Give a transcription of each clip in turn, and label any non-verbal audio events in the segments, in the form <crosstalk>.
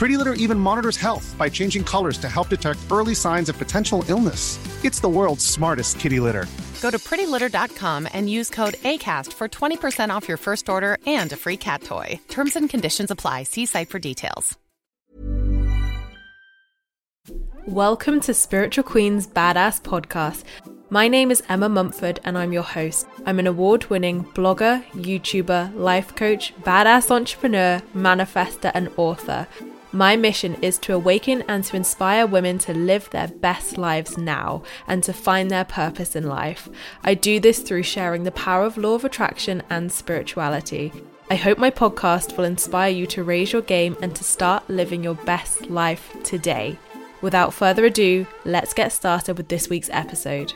Pretty Litter even monitors health by changing colors to help detect early signs of potential illness. It's the world's smartest kitty litter. Go to prettylitter.com and use code ACAST for 20% off your first order and a free cat toy. Terms and conditions apply. See site for details. Welcome to Spiritual Queen's Badass Podcast. My name is Emma Mumford and I'm your host. I'm an award winning blogger, YouTuber, life coach, badass entrepreneur, manifester, and author. My mission is to awaken and to inspire women to live their best lives now and to find their purpose in life. I do this through sharing the power of law of attraction and spirituality. I hope my podcast will inspire you to raise your game and to start living your best life today. Without further ado, let's get started with this week's episode.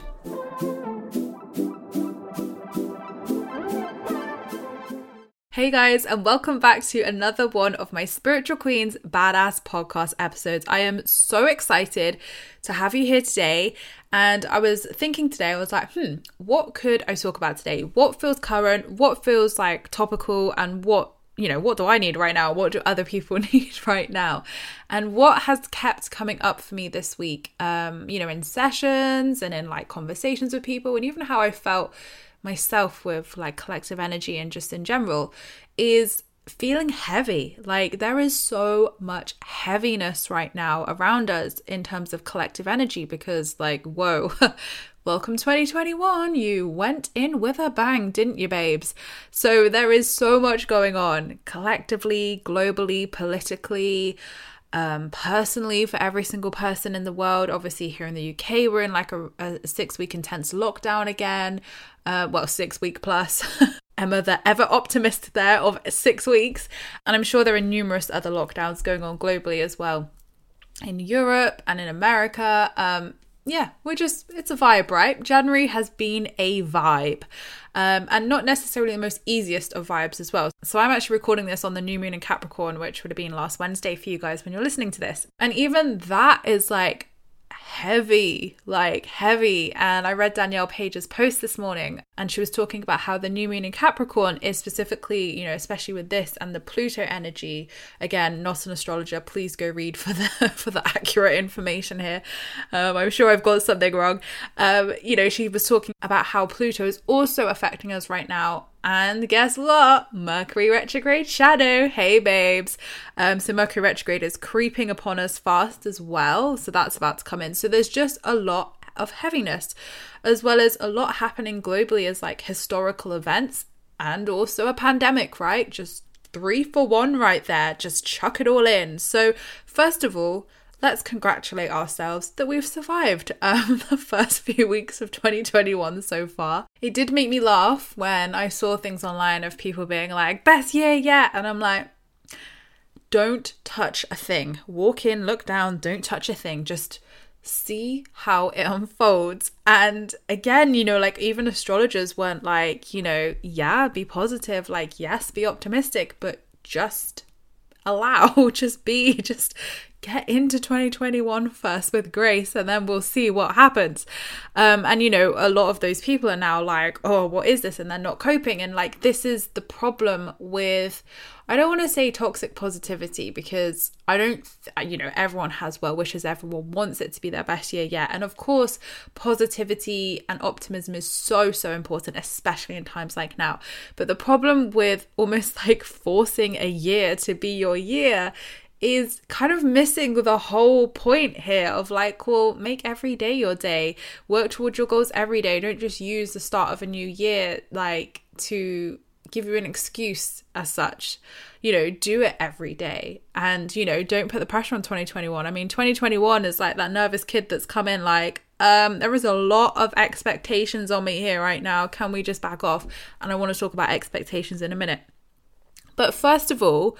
Hey guys, and welcome back to another one of my Spiritual Queens Badass podcast episodes. I am so excited to have you here today. And I was thinking today, I was like, hmm, what could I talk about today? What feels current? What feels like topical? And what, you know, what do I need right now? What do other <laughs> people <laughs> need right now? And what has kept coming up for me this week, um, you know, in sessions and in like conversations with people, and even how I felt myself with like collective energy and just in general is feeling heavy. Like there is so much heaviness right now around us in terms of collective energy because, like, whoa, <laughs> welcome 2021. You went in with a bang, didn't you, babes? So there is so much going on collectively, globally, politically. Um, personally, for every single person in the world, obviously here in the UK, we're in like a, a six week intense lockdown again uh, well, six week plus. <laughs> Emma, the ever optimist there of six weeks. And I'm sure there are numerous other lockdowns going on globally as well in Europe and in America. Um, yeah, we're just, it's a vibe, right? January has been a vibe. Um, and not necessarily the most easiest of vibes as well. So I'm actually recording this on the new moon in Capricorn, which would have been last Wednesday for you guys when you're listening to this. And even that is like heavy, like heavy. And I read Danielle Page's post this morning, and she was talking about how the new moon in Capricorn is specifically, you know, especially with this and the Pluto energy. Again, not an astrologer. Please go read for the <laughs> for the accurate information here. Um, I'm sure I've got something wrong. Um, you know, she was talking about how Pluto is also affecting us right now and guess what? Mercury retrograde shadow. Hey, babes. Um, so Mercury retrograde is creeping upon us fast as well. So that's about to come in. So there's just a lot of heaviness, as well as a lot happening globally as like historical events and also a pandemic, right? Just three for one right there. Just chuck it all in. So, first of all, let's congratulate ourselves that we've survived <laughs> um, the first few weeks of 2021 so far. It did make me laugh when I saw things online of people being like, best year yet. And I'm like, don't touch a thing. Walk in, look down, don't touch a thing. Just see how it <laughs> unfolds. And again, you know, like even astrologers weren't like, you know, yeah, be positive, like, yes, be optimistic, but just allow, <laughs> just be, just get into 2021 first with grace and then we'll see what happens um and you know a lot of those people are now like oh what is this and they're not coping and like this is the problem with I don't want to say toxic positivity because I don't, you know, everyone has well wishes, everyone wants it to be their best year yet. And of course, positivity and optimism is so, so important, especially in times like now. But the problem with almost <laughs> like forcing a year to be your year is kind of missing the whole point here of like, well, make every day your day, work towards your goals every day. Don't just use the start of a new year like to give you an excuse as such. You know, do it every day. And, you know, don't put the pressure on 2021. I mean, 2021 is like that nervous kid that's come in like, um, there is a lot of expectations on me here right now. Can we just back off? And I want to talk about expectations in a minute. But first of all,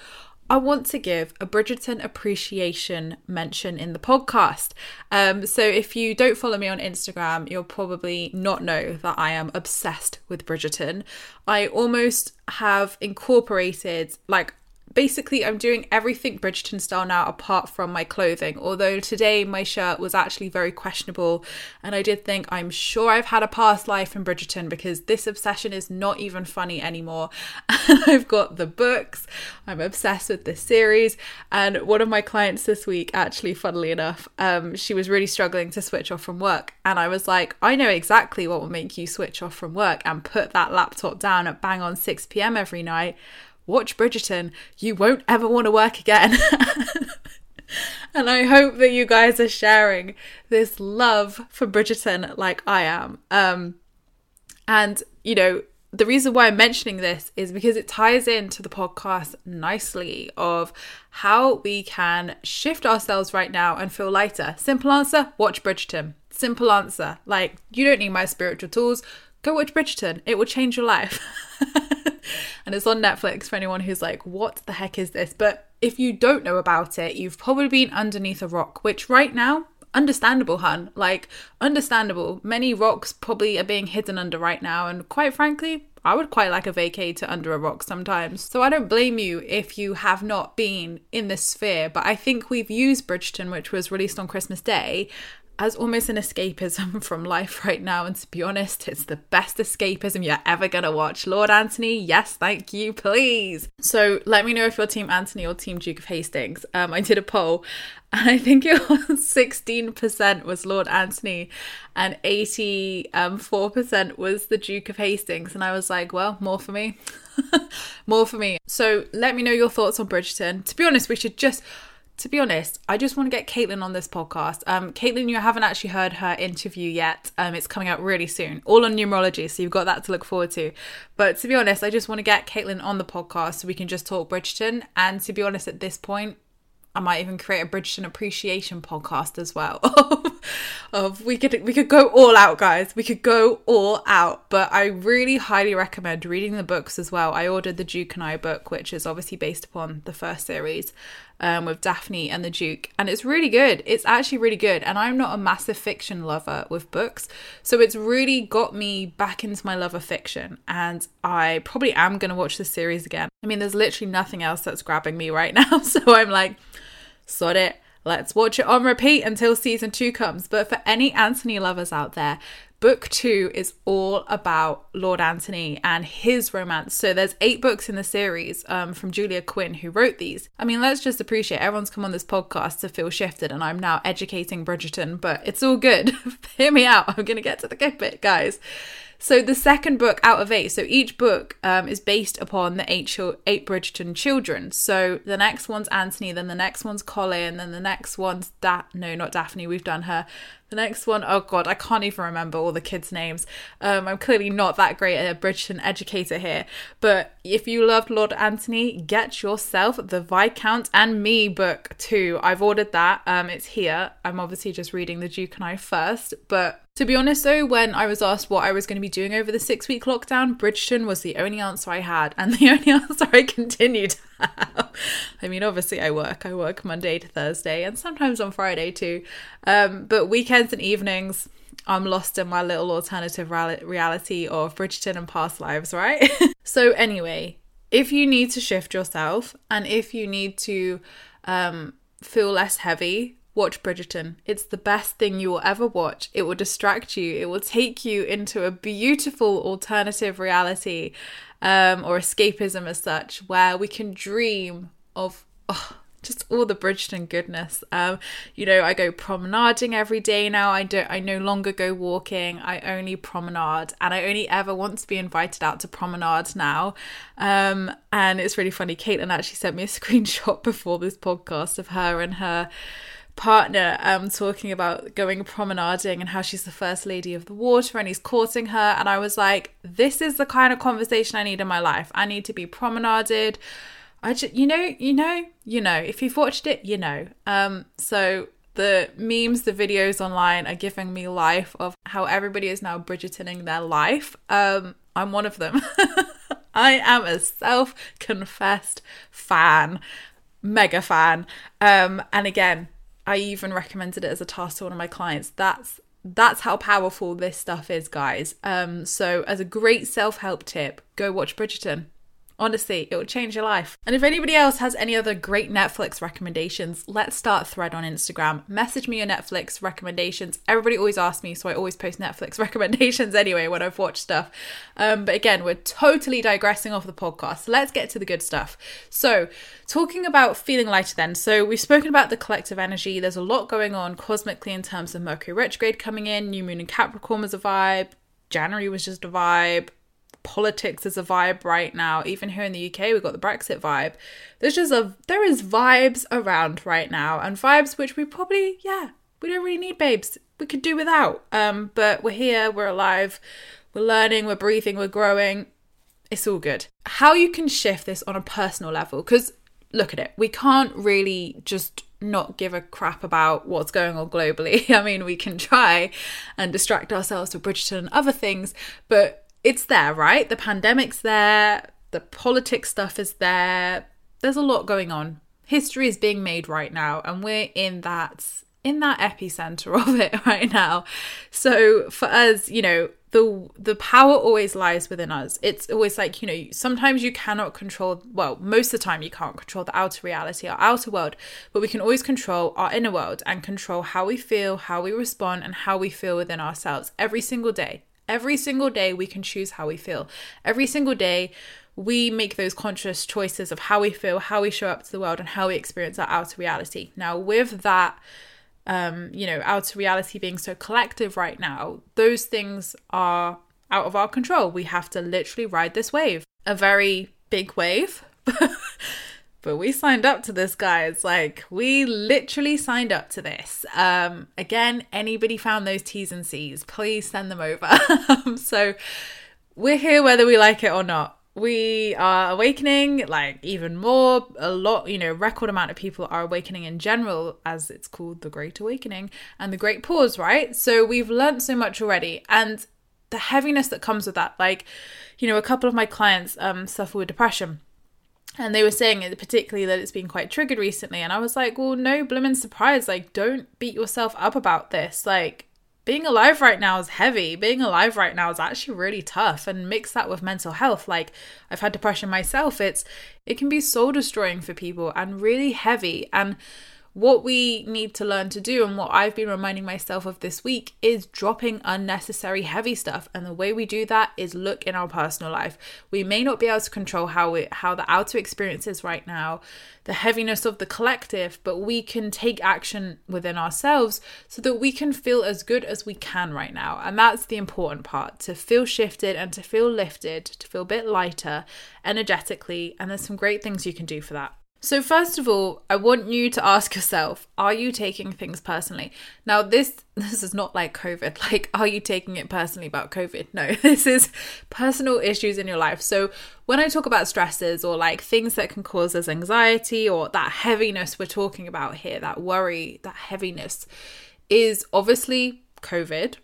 I want to give a Bridgerton appreciation mention in the podcast. Um, so if you don't follow me on Instagram, you'll probably not know that I am obsessed with Bridgerton. I almost have incorporated like basically I'm doing everything Bridgerton style now apart from my clothing. Although today my shirt was actually very questionable and I did think I'm sure I've had a past life in Bridgerton because this obsession is not even funny anymore. <laughs> I've got the books. I'm obsessed with this series and one of my clients this week actually funnily enough, um, she was really struggling to switch off from work and I was like, I know exactly what will make you switch off from work and put that laptop down at bang on 6 p.m. every night watch Bridgerton. You won't ever want to work again. <laughs> and I hope that you guys are sharing this love for Bridgerton like I am. Um, and, you know, the reason why I'm mentioning this is because it ties into the podcast nicely of how we can shift ourselves right now and feel lighter. Simple answer watch Bridgerton. Simple answer. Like, you don't need my spiritual tools. Go watch Bridgerton. It will change your life. <laughs> and it's on Netflix for anyone who's like, what the heck is this? But if you don't know about it, you've probably been underneath a rock, which right now, understandable, hun. Like, understandable. Many rocks probably are being hidden under right now, and quite frankly, I would quite like a vacate to under a rock sometimes. So I don't blame you if you have not been in this sphere, but I think we've used Bridgerton, which was released on Christmas Day, as almost an escapism <laughs> from life right now. And to be honest, it's the best escapism you're ever going to watch. Lord Anthony, yes, thank you, please. So let me know if you're Team Anthony or Team Duke of Hastings. Um, I did a poll <laughs> and I think it was 16% was Lord Anthony and 84% um, was the Duke of Hastings. And I was like, well, more for me. <laughs> more for me. So let me know your thoughts on Bridgerton. To be honest, we should just to be honest, I just want to get Caitlin on this podcast. Um, Caitlin, you haven't actually heard her interview yet. Um, it's coming out really soon, all on numerology, so you've got that to look forward to. But to be honest, I just want to get Caitlin on the podcast so we can just talk Bridgerton. And to be honest, at this point, I might even create a Bridgerton appreciation podcast as well. <laughs> of we could we could go all out, guys. We could go all out. But I really highly recommend reading the books as well. I ordered the Duke and I book, which is obviously based upon the first series um, with Daphne and the Duke, and it's really good. It's actually really good. And I'm not a massive fiction lover with books, so it's really got me back into my love of fiction. And I probably am going to watch the series again. I mean, there's literally nothing else that's grabbing me right <laughs> now, so I'm like sod it. Let's watch it on repeat until season two comes. But for any Anthony lovers out there, book two is all about Lord Anthony and his romance. So there's eight books in the series um, from Julia Quinn, who wrote these. I mean, let's just appreciate everyone's come on this podcast to feel shifted, and I'm now educating Bridgerton, but it's all good. <laughs> Hear me out. I'm going to get to the good bit, guys. So the second book out of eight, so each book um, is based upon the eight, eight Bridgerton children. So the next one's Anthony, then the next one's Colin, then the next one's Da. No, not Daphne. We've done her. The next one, oh god, I can't even remember all the kids' names. Um, I'm clearly not that great a Bridgerton educator here. But if you loved Lord Anthony, get yourself the Viscount and Me book too. I've ordered that. Um, it's here. I'm obviously just reading the Duke and I first, but to be honest, though, when I was asked what I was going to be doing over the six week lockdown, Bridgerton was the only answer I had and <laughs> the only answer I continued to have. I mean, obviously, I work. I work Monday to Thursday and sometimes on Friday too. Um, but weekends and evenings, I'm lost in my little alternative reality of Bridgerton and past lives, right? <laughs> so, anyway, if you need to shift yourself and if you need to um, feel less heavy, watch Bridgerton. It's the best thing you will ever watch. It will distract you, it will take you into a beautiful alternative reality um, or escapism as such, where we can dream of. Oh, just all the Bridgerton goodness. Um, you know, I go promenading every day now. I don't. I no longer go walking. I only promenade, and I only ever want to be invited out to promenade now. Um, and it's really funny. Caitlin actually sent me a <laughs> screenshot before this podcast of her and her partner um talking about going promenading and how she's the first lady of the water and he's courting her and I was like this is the kind of conversation I need in my life. I need to be promenaded. I just you know, you know, you know, if you've watched it, you know. Um so the memes, the videos online are giving me life of how everybody is now Bridgertoning their life. Um, I'm one of them. <laughs> I am a self confessed fan, mega fan. Um, and again, I even recommended it as a task to one of my clients. That's that's how powerful this stuff is, guys. Um, so as a great self help tip, go watch Bridgerton. Honestly, it will change your life. And if anybody else has any other great Netflix recommendations, let's start a thread on Instagram. Message me your Netflix recommendations. Everybody always asks me, so I always post Netflix <laughs> recommendations anyway when I've watched stuff. Um, but again, we're totally digressing off the podcast. Let's get to the good stuff. So, talking about feeling lighter then. So, we've spoken about the collective energy. There's a lot going on cosmically in terms of Mercury retrograde coming in, new moon in Capricorn was a vibe. January was just a vibe politics is a vibe right now. Even here in the UK, we've got the Brexit vibe. There's just a there is vibes around right now, and vibes which we probably yeah we don't really need babes. We could do without. Um, but we're here, we're alive, we're learning, we're breathing, we're growing. It's all good. How you can shift this on a personal level, because look at it, we can't really just not give a crap about what's going on globally. <laughs> I mean, we can try and distract ourselves with Bridgerton and other things, but it's there, right? The pandemic's there, the politics stuff is there. There's a lot going on. History is being made right now, and we're in that in that epicenter <laughs> of it right now. So for us, you know, the the power always lies within us. It's always like, you know, sometimes you cannot control well, most of the time you can't control the outer reality, our outer world, but we can always control our inner world and control how we feel, how we respond and how we feel within ourselves every single day. Every single day, we can choose how we feel. Every single day, we make those conscious choices of how we feel, how we show up to the world, and how we experience our outer reality. Now, with that, um, you know, outer reality being so collective right now, those things are out of our control. We have to literally ride this wave, a very big wave. <laughs> but we signed up to this guys. Like we literally signed up to this. Um again anybody found those t's and c's please send them over. <laughs> So we're here whether we like it or not. We are awakening like even more. A lot you know record amount of people are awakening in general as it's called the great awakening and the great pause right? So we've learned so much already. And the heaviness that comes with that like you know a couple of my clients um suffer with depression and they were saying it particularly that it's been quite triggered recently. And i was like well no blooming surprise. Like don't beat yourself up about this. Like being alive right now is heavy. Being alive right now is actually really tough. And mix that with mental health. Like i've had depression myself. It's it can be soul destroying for people and really heavy. And what we need to learn to do and what I've been reminding myself of this week is dropping unnecessary heavy stuff. And the way we do that is look in our personal life. We may not be able to control how it how the outer experience is right now the heaviness of the collective but we can take action within ourselves so that we can feel as good as we can right now. And that's the important part to feel shifted and to feel lifted to feel a bit lighter energetically. And there's some great things you can do for that so, first of all, I want you to ask yourself, are you taking things personally? Now, this <laughs> this is not like COVID. <laughs> Like, are you taking it personally about COVID? No, <laughs> this is personal issues in your life. So, when I talk about stresses or like things that can cause us anxiety or that heaviness we're talking about here, that worry, that heaviness is obviously COVID,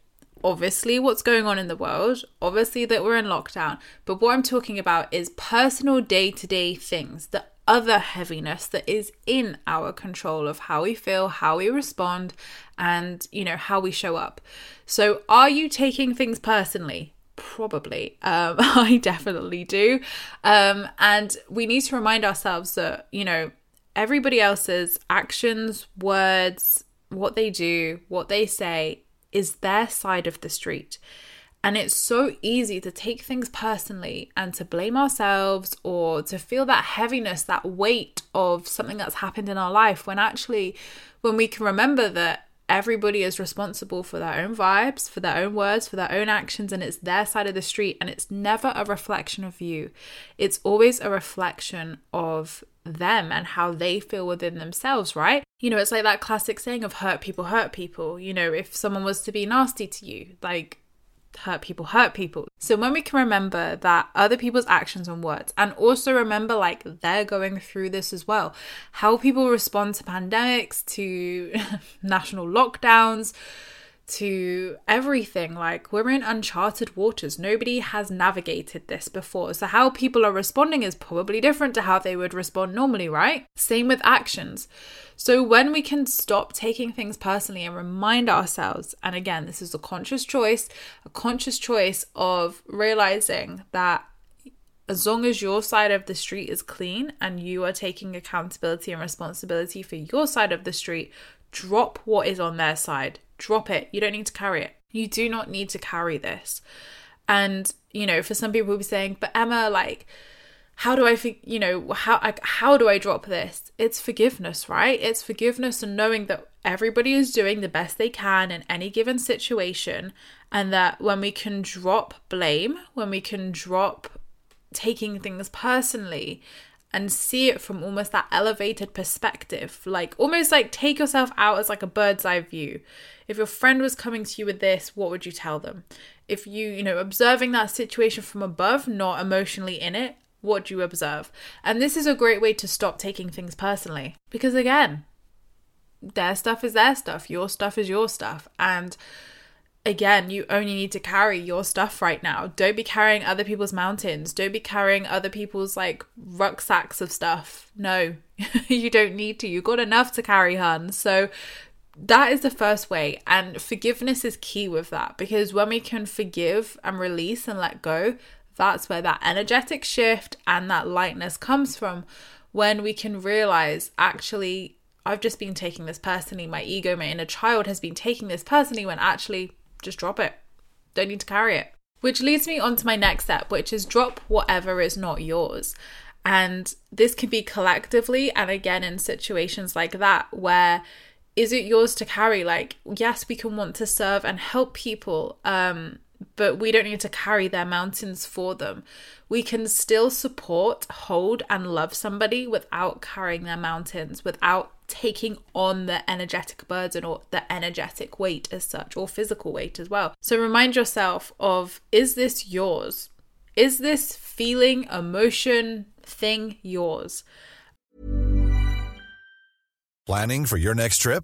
obviously what's going on in the world, obviously that we're in lockdown, but what I'm talking about is personal day to day things that other heaviness that is in our control of how we feel, how we respond, and you know, how we show up. So, are you taking things personally? Probably. Um, <laughs> I definitely do. Um, and we need to remind ourselves that, you know, everybody else's actions, words, what they do, what they say is their side of the street. And it's so easy to take things personally and to blame ourselves or to feel that heaviness, that weight of something that's happened in our life when actually, when we can remember that everybody is responsible for their own vibes, for their own words, for their own actions, and it's their side of the street, and it's never a reflection of you. It's always a reflection of them and how they feel within themselves, right? You know, it's like that classic saying of hurt people hurt people. You know, if someone was to be nasty to you, like hurt people hurt people. So when we can remember that other people's actions and words, and also remember like they're going through this as well, how people respond to pandemics, to <laughs> national lockdowns, to everything. Like, we're in uncharted waters. Nobody has navigated this before. So, how people are responding is probably different to how they would respond normally, right? Same with actions. So, when we can stop taking things personally and remind ourselves, and again, this is a conscious choice, a conscious choice of realizing that as long as your side of the street is clean and you are taking accountability and responsibility for your side of the street, drop what is on their side. Drop it. You don't need to carry it. You do not need to carry this. And, you know, for some people will be saying, but Emma, like, how do I, think? you know, how I, how do I drop this? It's forgiveness, right? It's forgiveness and knowing that everybody is doing the best they can in any given situation, and that when we can drop blame, when we can drop taking things personally, and see it from almost that elevated perspective. Like almost like take yourself out as like a bird's eye view. If your friend was coming to you with this, what would you tell them? If you, you know, observing that situation from above, not emotionally in it, what do you observe? And this is a great way to stop taking things personally. Because again, their stuff is their stuff, your stuff is your stuff. And again, you only need to carry your stuff right now. Don't be carrying other people's mountains. Don't be carrying other people's like rucksacks of stuff. No, <laughs> you don't need to. You got enough to carry, hun. So that is the first way. And forgiveness is key with that because when we can forgive and release and let go, that's where that energetic shift and that lightness comes from. When we can realize actually, I've just been taking this personally. My ego, my inner child has been taking this personally when actually just drop it. Don't need to carry it. Which leads me on to my next step, which is drop whatever is not yours. And this can be collectively, and again, in situations like that, where is it yours to carry? Like, yes, we can want to serve and help people, um, but we don't need to carry their mountains for them. We can still support, hold, and love somebody without carrying their mountains, without taking on the energetic burden or the energetic weight as such, or physical weight as well. So remind yourself of is this yours? Is this feeling, emotion, thing yours? Planning for your next trip?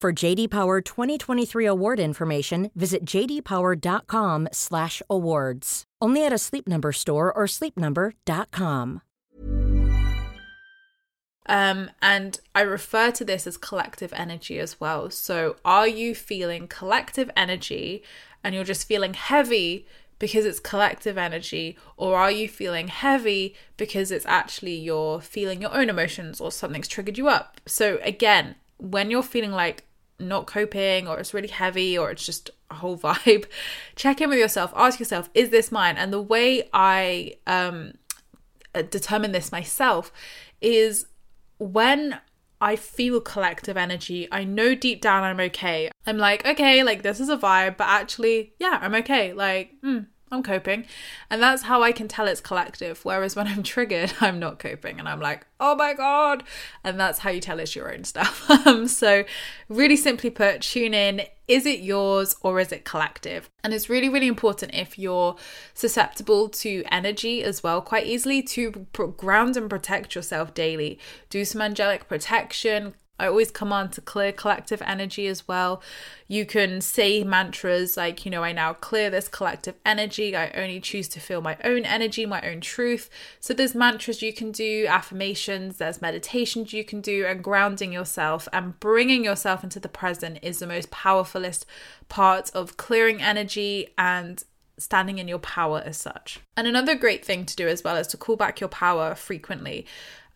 For JD Power 2023 award information, visit jdpower.com/awards. Only at a Sleep Number store or sleepnumber.com. Um, and I refer to this as collective energy as well. So, are you feeling collective energy and you're just feeling heavy because it's collective energy, or are you feeling heavy because it's actually you're feeling your own emotions or something's triggered you up? So, again, when you're feeling like not coping or it's really heavy or it's just a whole <laughs> vibe check in with yourself ask yourself is this mine and the way i um uh, determine this myself is when I feel collective energy. I know deep down I'm okay. I'm like, okay, like this is a vibe, but actually, yeah, I'm okay. Like, mm, I'm coping. And that's how I can tell it's collective. Whereas when I'm <laughs> triggered, I'm not coping and I'm like, oh my God. And that's how you tell it's your own stuff. <laughs> um, so, really simply put, tune in. Is it yours or is it collective? And it's really, really important if you're susceptible to energy as well, quite easily, to ground and protect yourself daily. Do some angelic protection, I always come on to clear collective energy as well. You can say mantras like, you know, I now clear this collective energy. I only choose to feel my own energy, my own truth. So there's mantras you can do, affirmations, there's meditations you can do, and grounding yourself and bringing yourself into the present is the most powerfulest part of clearing energy and standing in your power as such. And another great thing to do as well is to call back your power frequently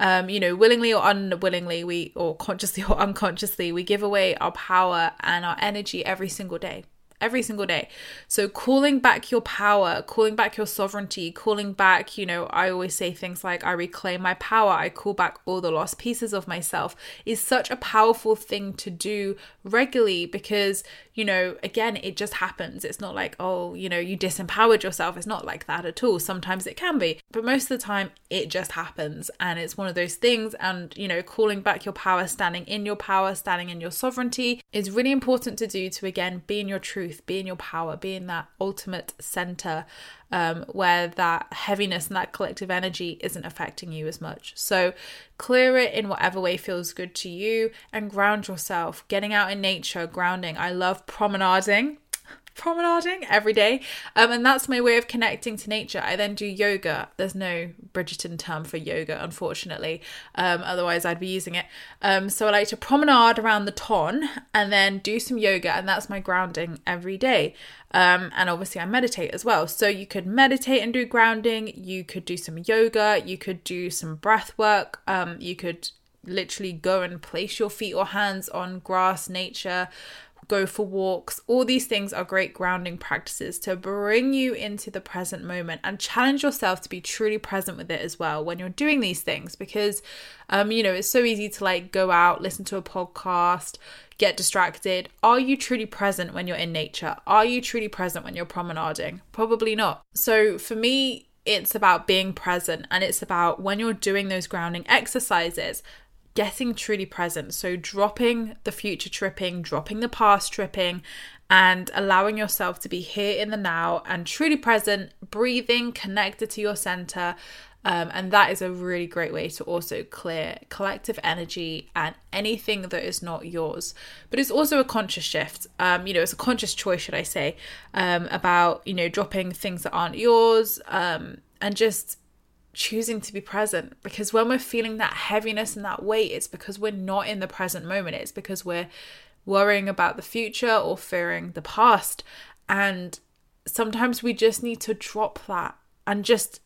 um, you know, willingly or unwillingly, we or consciously <laughs> or unconsciously, we give away our power and our energy every single day every single day. So, calling back your power, calling back your sovereignty, calling back, you know, I always say things like, I reclaim my power, I call back all the lost pieces of myself, is such a powerful thing to do regularly because, you know, again, it just happens. It's not like, oh, you know, you disempowered yourself. It's not like that at all. Sometimes it can be, but most of the time, it just happens. And it's one of those things. And, you know, calling back your power, standing in your power, standing in your sovereignty is really important to do to, again, be in your truth truth, be in your power, be in that ultimate center um, where that heaviness and that collective energy isn't affecting you as much. So clear it in whatever way feels good to you and ground yourself. Getting out in nature, grounding. I love promenading promenading every day. Um, and that's my way of connecting to nature. I then do yoga. There's no Bridgerton term for yoga, unfortunately. Um, otherwise, I'd be using it. Um, so I like to promenade around the ton and then do some yoga, and that's my grounding every day. Um, and obviously, I meditate as well. So you could meditate and do grounding. You could do some yoga. You could do some breath work. Um, you could literally go and place your feet or hands on grass, nature, go for walks. All these things are great grounding practices to bring you into the present moment and challenge yourself to be truly present with it as well when you're doing these things because um you know, it's so easy to like go out, listen to a podcast, get distracted. Are you truly present when you're in nature? Are you truly present when you're promenading? Probably not. So for me, it's about being present and it's about when you're doing those grounding exercises getting truly present. So, dropping the future tripping, dropping the past tripping, and allowing yourself to be here in the now and truly present, breathing, connected to your center. Um, and that is a really great way to also clear collective energy and anything that is not yours. But it's also a conscious shift. Um, you know, it's a conscious choice, should I say, um, about, you know, dropping things that aren't yours um, and just choosing to be present because when we're feeling that heaviness and that weight it's because we're not in the present moment. It's because we're worrying about the future or fearing the past. And sometimes we just need to drop that and just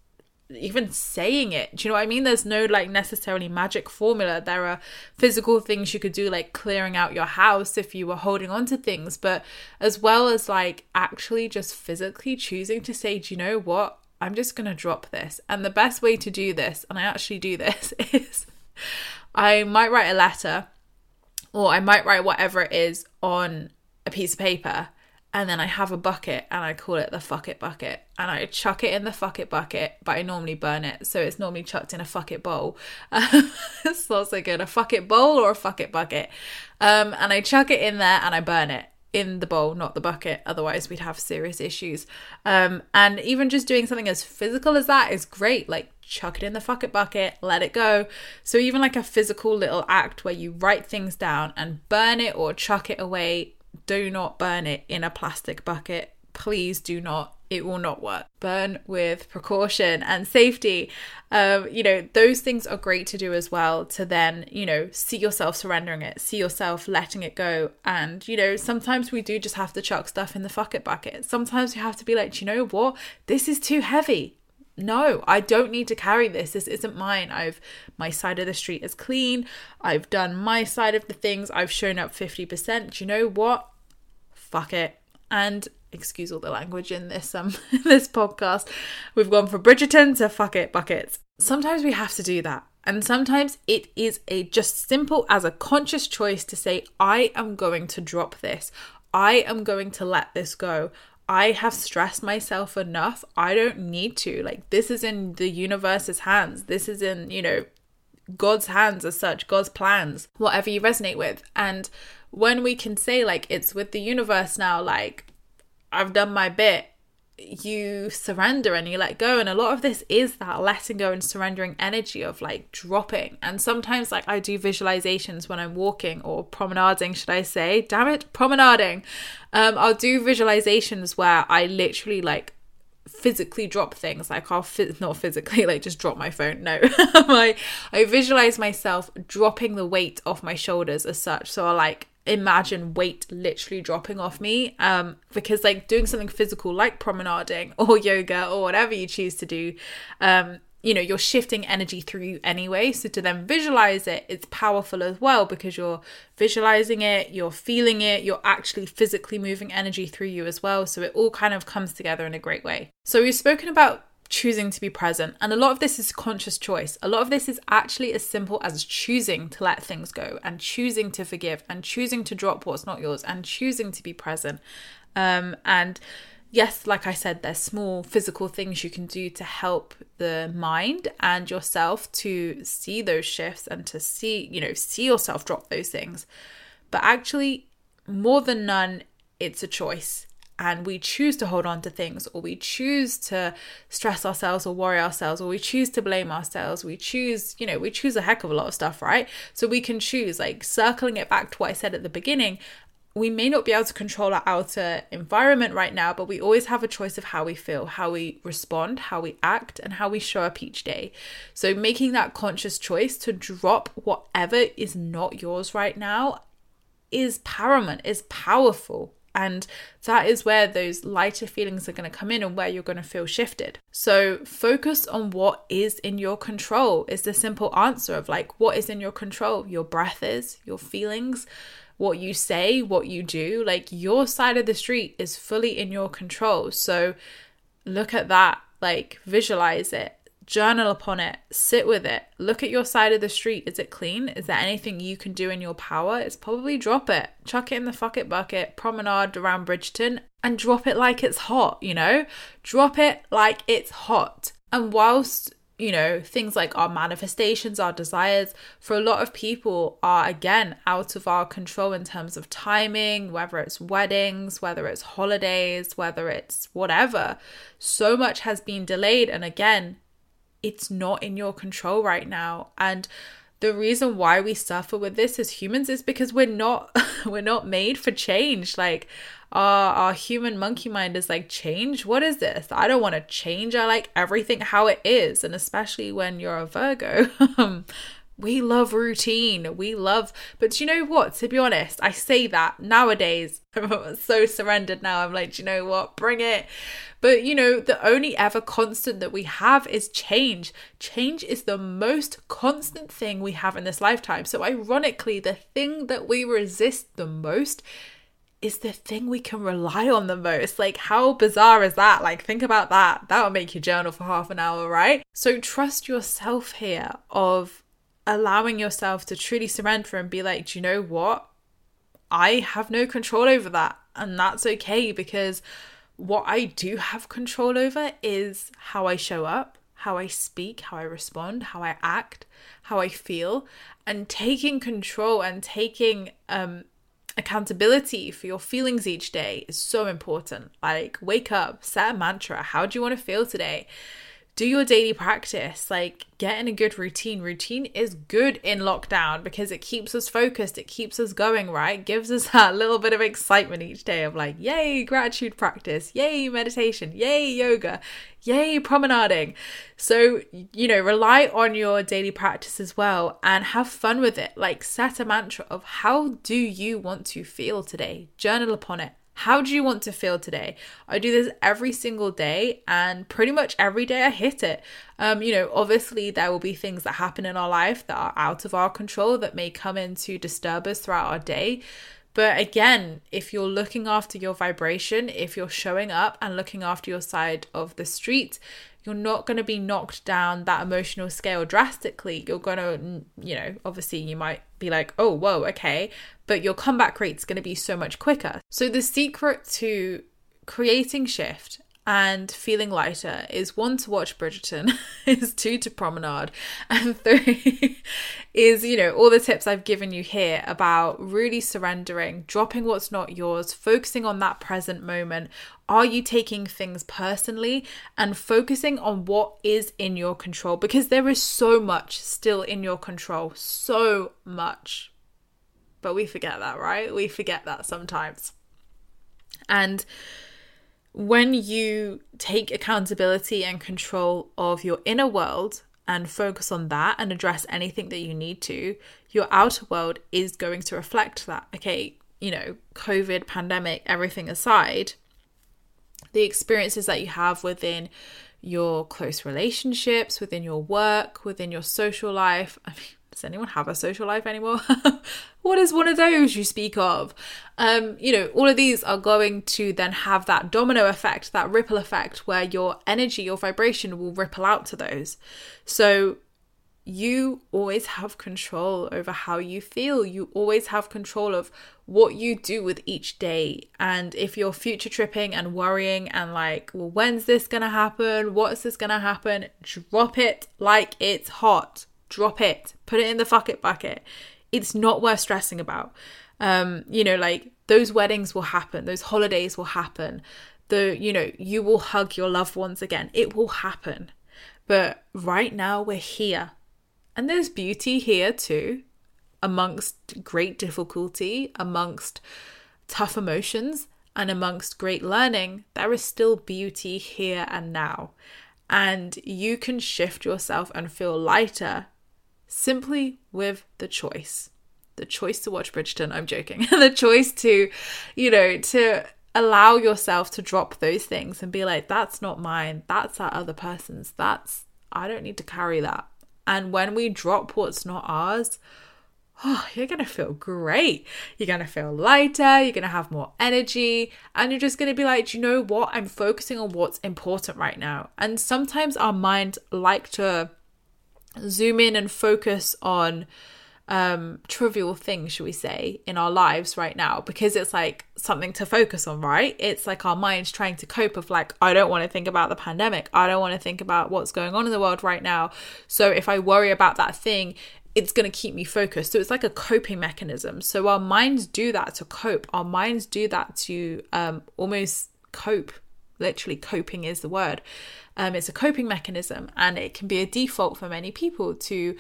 even saying it. Do you know what i mean? There's no like necessarily magic formula. There are physical things you could do like clearing out your house if you were holding on to things but as well as like actually just physically choosing to say do you know what I'm just going to drop this. And the best way to do this, and I actually do this, <laughs> is I might write a letter or I might write whatever it is on a piece of paper and then I have a bucket and I call it the fuck it bucket and I chuck it in the fuck it bucket, but I normally burn it, so it's normally chucked in a fuck it bowl. <laughs> It's also good a fuck it bowl or a fuck it bucket, um, and I chuck it in there and I burn it in the bowl, not the bucket. Otherwise, we'd have serious issues. Um, and even just doing something as physical as that is great. Like chuck it in the fuck it bucket, let it go. So even like a physical little act where you write things down and burn it or chuck it away. Do not burn it in a plastic bucket. Please do not it will not work. Burn with precaution and safety. Um, you know, those things are great to do as well to then, you know, see yourself surrendering it, see yourself letting it go. And, you know, sometimes we do just have to chuck stuff in the fuck it bucket. Sometimes you have to be like, you know what? This is too heavy. No, I don't need to carry this. This isn't mine. I've my side of the street is clean. I've done my side of the things. I've shown up 50%. Do you know what? Fuck it. And excuse all the language in this um <laughs> this podcast. We've gone from Bridgerton to fuck it buckets. Sometimes we have to do that. And sometimes it is a just simple as a conscious choice to say, I am going to drop this. I am going to let this go. I have stressed myself enough. I don't need to. Like, this is in the universe's hands. This is in, you know, God's hands as such, God's plans, whatever you resonate with. And when we can say, like, it's with the universe now, like, I've done my bit, you surrender and you let go. And a lot of this is that letting go and surrendering energy of like dropping. And sometimes, like, I do visualizations when I'm walking or promenading, should I say? Damn it, promenading. Um, I'll do visualizations where I literally like physically drop things like i'll not physically like just drop my phone no <laughs> i i visualize myself dropping the weight off my shoulders as such so i like imagine weight literally dropping off me um because like doing something physical like promenading <laughs> or yoga or whatever you choose to do um you know you're shifting energy through you anyway. So to then visualize it it's powerful as well because you're visualizing it you're feeling it you're actually physically moving energy through you as well. So it all kind of comes together in a great way. So we've spoken about choosing to be present. And a lot of this is conscious choice. A lot of this is actually as simple as choosing to let things go and choosing to forgive and choosing to drop what's not yours and choosing to be present. Um, and yes, like I said, there's small physical things you can do to help the mind and yourself to see those shifts and to see, you know, see yourself drop those things. But actually, more than none, it's a choice and we choose to hold on to things or we choose to stress ourselves or worry ourselves or we choose to blame ourselves we choose you know we choose a heck of a lot of stuff right so we can choose like circling it back to what i said at the beginning we may not be able to control our outer environment right now, but we always have a choice of how we feel, how we respond, how we act, and how we show up each day. So, making that conscious choice to drop whatever is not yours right now is paramount, is powerful. And that is where those lighter feelings are going to come in and where you're going to feel shifted. So focus on what is in your control, is the simple answer of like, what is in your control? Your breath is, your feelings, what you say, what you do. Like your side of the street is fully in your control. So look at that, like visualize it, journal upon it, sit with it, look at your side of the street. Is it clean? Is there anything you can do in your power? It's probably drop it, chuck it in the fuck it bucket, promenade around Bridgerton, and drop it like it's hot, you know? Drop it like it's hot. And whilst you know, things like our manifestations, our desires, for a lot of people are again out of our control in terms of timing, whether it's weddings, whether it's holidays, whether it's whatever. So much has been delayed. And again, it's not in your control right now. And the reason why we suffer with this as humans is because we're not <laughs> we're not made for change. Like our our human monkey mind is like change? What is this? I don't want to change. I like everything how it is. And especially when you're a virgo <laughs> um, we love routine. We love, but you know what? To be honest, I say that nowadays. <laughs> I'm so surrendered now. I'm like, you know what? Bring it. But you know, the only ever constant that we have is change. Change is the most constant thing we have in this lifetime. So, ironically, the thing that we resist the most is the thing we can rely on the most. Like, how bizarre is that? Like, think about that. That'll make you journal for half an hour, right? So, trust yourself here of allowing yourself to truly surrender and be like, do you know what? I have no control over that. And that's okay because what I do have control over is how I show up, how I speak, how I respond, how I act, how I feel, and taking control and taking um, accountability for your feelings each day is so important. Like, wake up, set a mantra. How do you want to feel today? Do your daily practice, like get in a good routine. Routine is good in lockdown because it keeps us focused, it keeps us going, right? Gives us <laughs> that little bit of excitement each day of like, yay, gratitude practice, yay, meditation, yay, yoga, yay, promenading. So, you know, rely on your daily practice as well and have fun with it. Like, set a mantra of how do you want to feel today? Journal upon it how do you want to feel today? I do this every single day, and pretty much every day I hit it. Um, you know, obviously, there will be things that happen in our life that are out of our control that may come in to disturb us throughout our day. But again, if you're looking after your vibration, if you're showing up and looking after your side of the street, you're not going to be knocked down that emotional scale drastically. You're going to, you know, obviously you might be like, oh, whoa, okay. But your comeback rate's going to be so much quicker. So the secret to creating shift and feeling lighter is one to watch Bridgerton, <laughs> is two to promenade, and three <laughs> is, you know, all the tips I've given you here about really surrendering, dropping what's not yours, focusing on that present moment. Are you taking things personally and focusing on what is in your control? Because there is so much still in your control, so much. But we forget that, right? We forget that sometimes. And when you take accountability and control of your inner world and focus on that and address anything that you need to, your outer world is going to reflect that. Okay, you know, COVID, pandemic, everything aside, the experiences that you have within your close relationships, within your work, within your social life. I mean, does anyone have a social life anymore? <laughs> what is one of those you speak of? Um, you know, all of these are going to then have that domino effect, that ripple effect where your energy, your vibration will ripple out to those. So you always have control over how you feel. You always have control of what you do with each day. And if you're future tripping and worrying and like, well, when's this gonna happen? What's this gonna happen? Drop it like it's hot drop it, put it in the fuck it bucket. It's not worth stressing about. Um, you know, like those weddings will happen, those holidays will happen. The, you know, you will hug your loved ones again. It will happen. But right now we're here. And there's beauty here too, amongst great difficulty, amongst tough emotions, and amongst great learning. There is still beauty here and now. And you can shift yourself and feel lighter simply with the choice. The choice to watch Bridgerton, I'm joking. <laughs> the choice to, you know, to allow yourself to drop those things and be like, that's not mine. That's that other person's. That's, I don't need to carry that. And when we drop what's not ours, oh, you're going to feel great. You're going to feel lighter. You're going to have more energy. And you're just going to be like, you know what? I'm focusing on what's important right now. And sometimes our mind like to zoom in and focus on um trivial things should we say in our lives right now because it's like something to focus on right? It's like our minds trying to cope of like i don't want to think about the pandemic. I don't want to think about what's going on in the world right now. So if i worry about that thing it's going to keep me focused. So it's like a coping mechanism. So our minds do that to cope. Our minds do that to um almost cope literally coping is the word. Um, it's a coping mechanism and it can be a default for many people to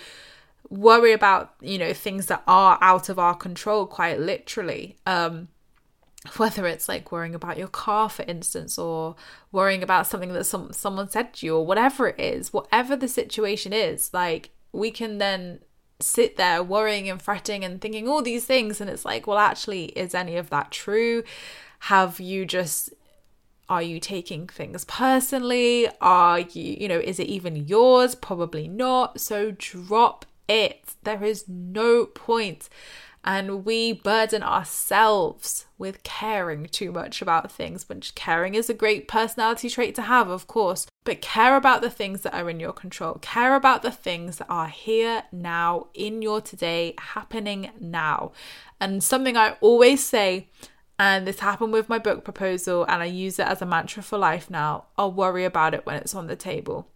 worry about you know things that are out of our control quite literally. Um, whether it's like worrying about your car for instance or worrying about something that some someone said to you or whatever it is whatever the situation is like we can then sit there worrying and fretting and thinking all these things and it's like well actually is any of that true? Have you just are you taking things personally? Are you, you know, is it even yours? Probably not. So drop it. There is no point. And we burden ourselves with caring too much about things, which caring is a great personality trait to have, of course. But care about the things that are in your control. Care about the things that are here now, in your today, happening now. And something I always say and this happened with my book proposal, and I use it as a mantra for life now. I'll worry about it when it's on the table.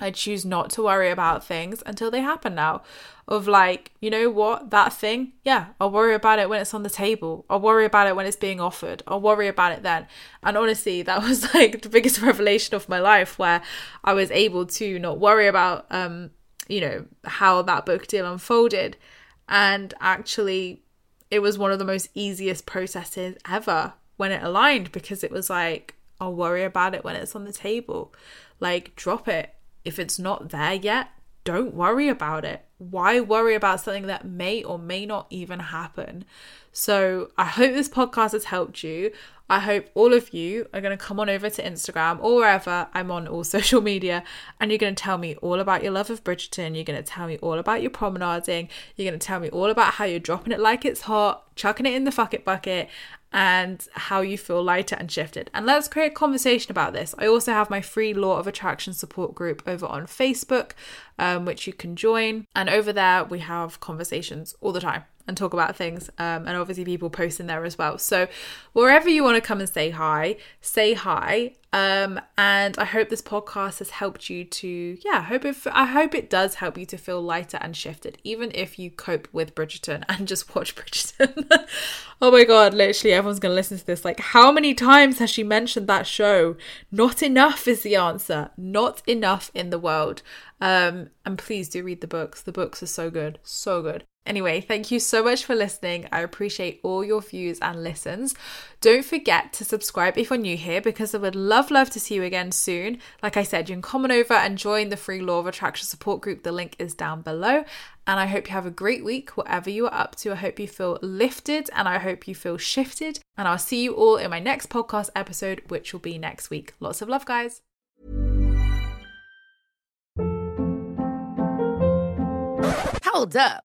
I choose not to worry about things until they happen now. Of like, you know what, that thing, yeah, I'll worry about it when it's on the table. I'll worry about it when it's being offered. I'll worry about it then. And honestly, that <laughs> was like the biggest revelation of my life where I was able to not worry about, um, you know, how that book deal unfolded and actually it was one of the most easiest processes ever when it aligned because it was like, I'll worry about it when it's on the table. Like, drop it. If it's not there yet, don't worry about it. Why worry about something that may or may not even happen? So, I hope this podcast has helped you. I hope all of you are going to come on over to Instagram or wherever I'm on all <laughs> social media and you're going to tell me all about your love of Bridgerton. You're going to tell me all about your promenading. You're going to tell me all about how you're dropping it like it's hot, chucking it in the fuck it bucket, and how you feel lighter and shifted. And let's create a conversation about this. I also have my free Law of Attraction support group over on Facebook, um, which you can join. And over there, we have conversations all the time and talk about things. Um, and obviously, people post in there as well. So, wherever you want to come and say hi, say hi. Um, and I hope this podcast has helped you to, yeah, hope it, I hope it does help you to feel lighter and shifted, even if you cope with Bridgerton <laughs> and just watch Bridgerton. <laughs> oh my god, literally, everyone's gonna listen to this. Like, how many times has she mentioned that show? Not enough is the answer. Not enough in the world. Um, and please do read the books. The books are so good, so good. Anyway, thank you so much for listening. I appreciate all your views and listens. Don't forget to subscribe if you're new here because I would love, love to see you again soon. Like I said, you can come on over and join the free Law of Attraction support group. The link is down below. And I hope you have a great week, whatever you are up to. I hope you feel lifted and I hope you feel shifted. And I'll see you all in my next podcast episode, which will be next week. Lots of love, guys. Hold up.